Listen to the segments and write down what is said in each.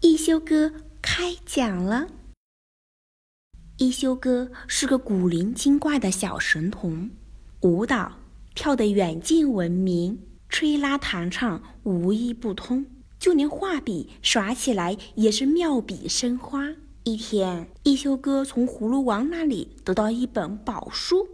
一休哥开讲了。一休哥是个古灵精怪的小神童，舞蹈跳得远近闻名，吹拉弹唱无一不通，就连画笔耍起来也是妙笔生花。一天，一休哥从葫芦王那里得到一本宝书《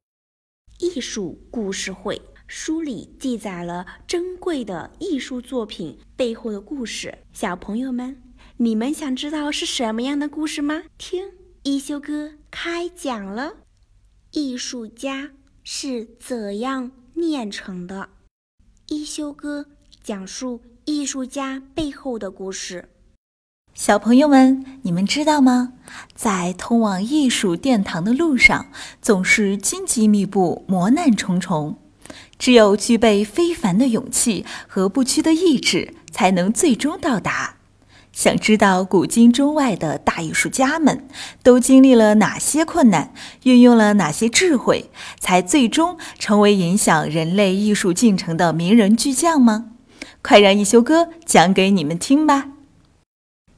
艺术故事会》，书里记载了珍贵的艺术作品背后的故事。小朋友们，你们想知道是什么样的故事吗？听。一休哥开讲了，艺术家是怎样炼成的？一休哥讲述艺术家背后的故事。小朋友们，你们知道吗？在通往艺术殿堂的路上，总是荆棘密布、磨难重重。只有具备非凡的勇气和不屈的意志，才能最终到达。想知道古今中外的大艺术家们都经历了哪些困难，运用了哪些智慧，才最终成为影响人类艺术进程的名人巨匠吗？快让一休哥讲给你们听吧。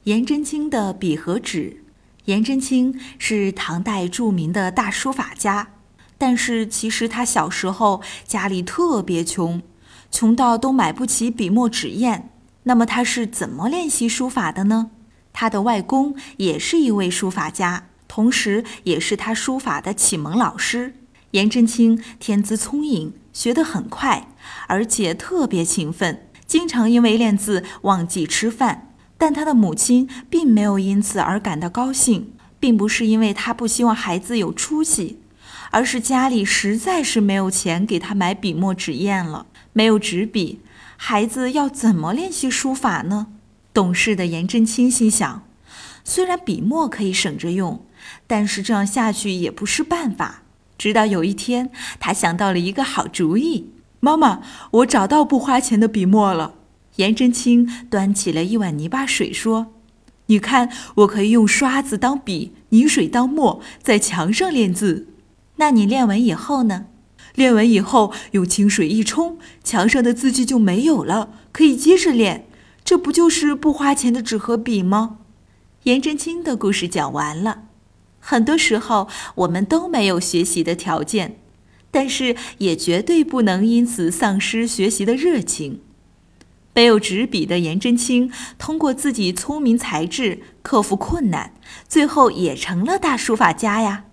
颜真卿的笔和纸。颜真卿是唐代著名的大书法家，但是其实他小时候家里特别穷，穷到都买不起笔墨纸砚。那么他是怎么练习书法的呢？他的外公也是一位书法家，同时也是他书法的启蒙老师。颜真卿天资聪颖，学得很快，而且特别勤奋，经常因为练字忘记吃饭。但他的母亲并没有因此而感到高兴，并不是因为他不希望孩子有出息，而是家里实在是没有钱给他买笔墨纸砚了，没有纸笔。孩子要怎么练习书法呢？懂事的颜真卿心想，虽然笔墨可以省着用，但是这样下去也不是办法。直到有一天，他想到了一个好主意：“妈妈，我找到不花钱的笔墨了。”颜真卿端起了一碗泥巴水，说：“你看，我可以用刷子当笔，泥水当墨，在墙上练字。那你练完以后呢？”练完以后，用清水一冲，墙上的字迹就没有了，可以接着练。这不就是不花钱的纸和笔吗？颜真卿的故事讲完了。很多时候，我们都没有学习的条件，但是也绝对不能因此丧失学习的热情。没有纸笔的颜真卿，通过自己聪明才智克服困难，最后也成了大书法家呀。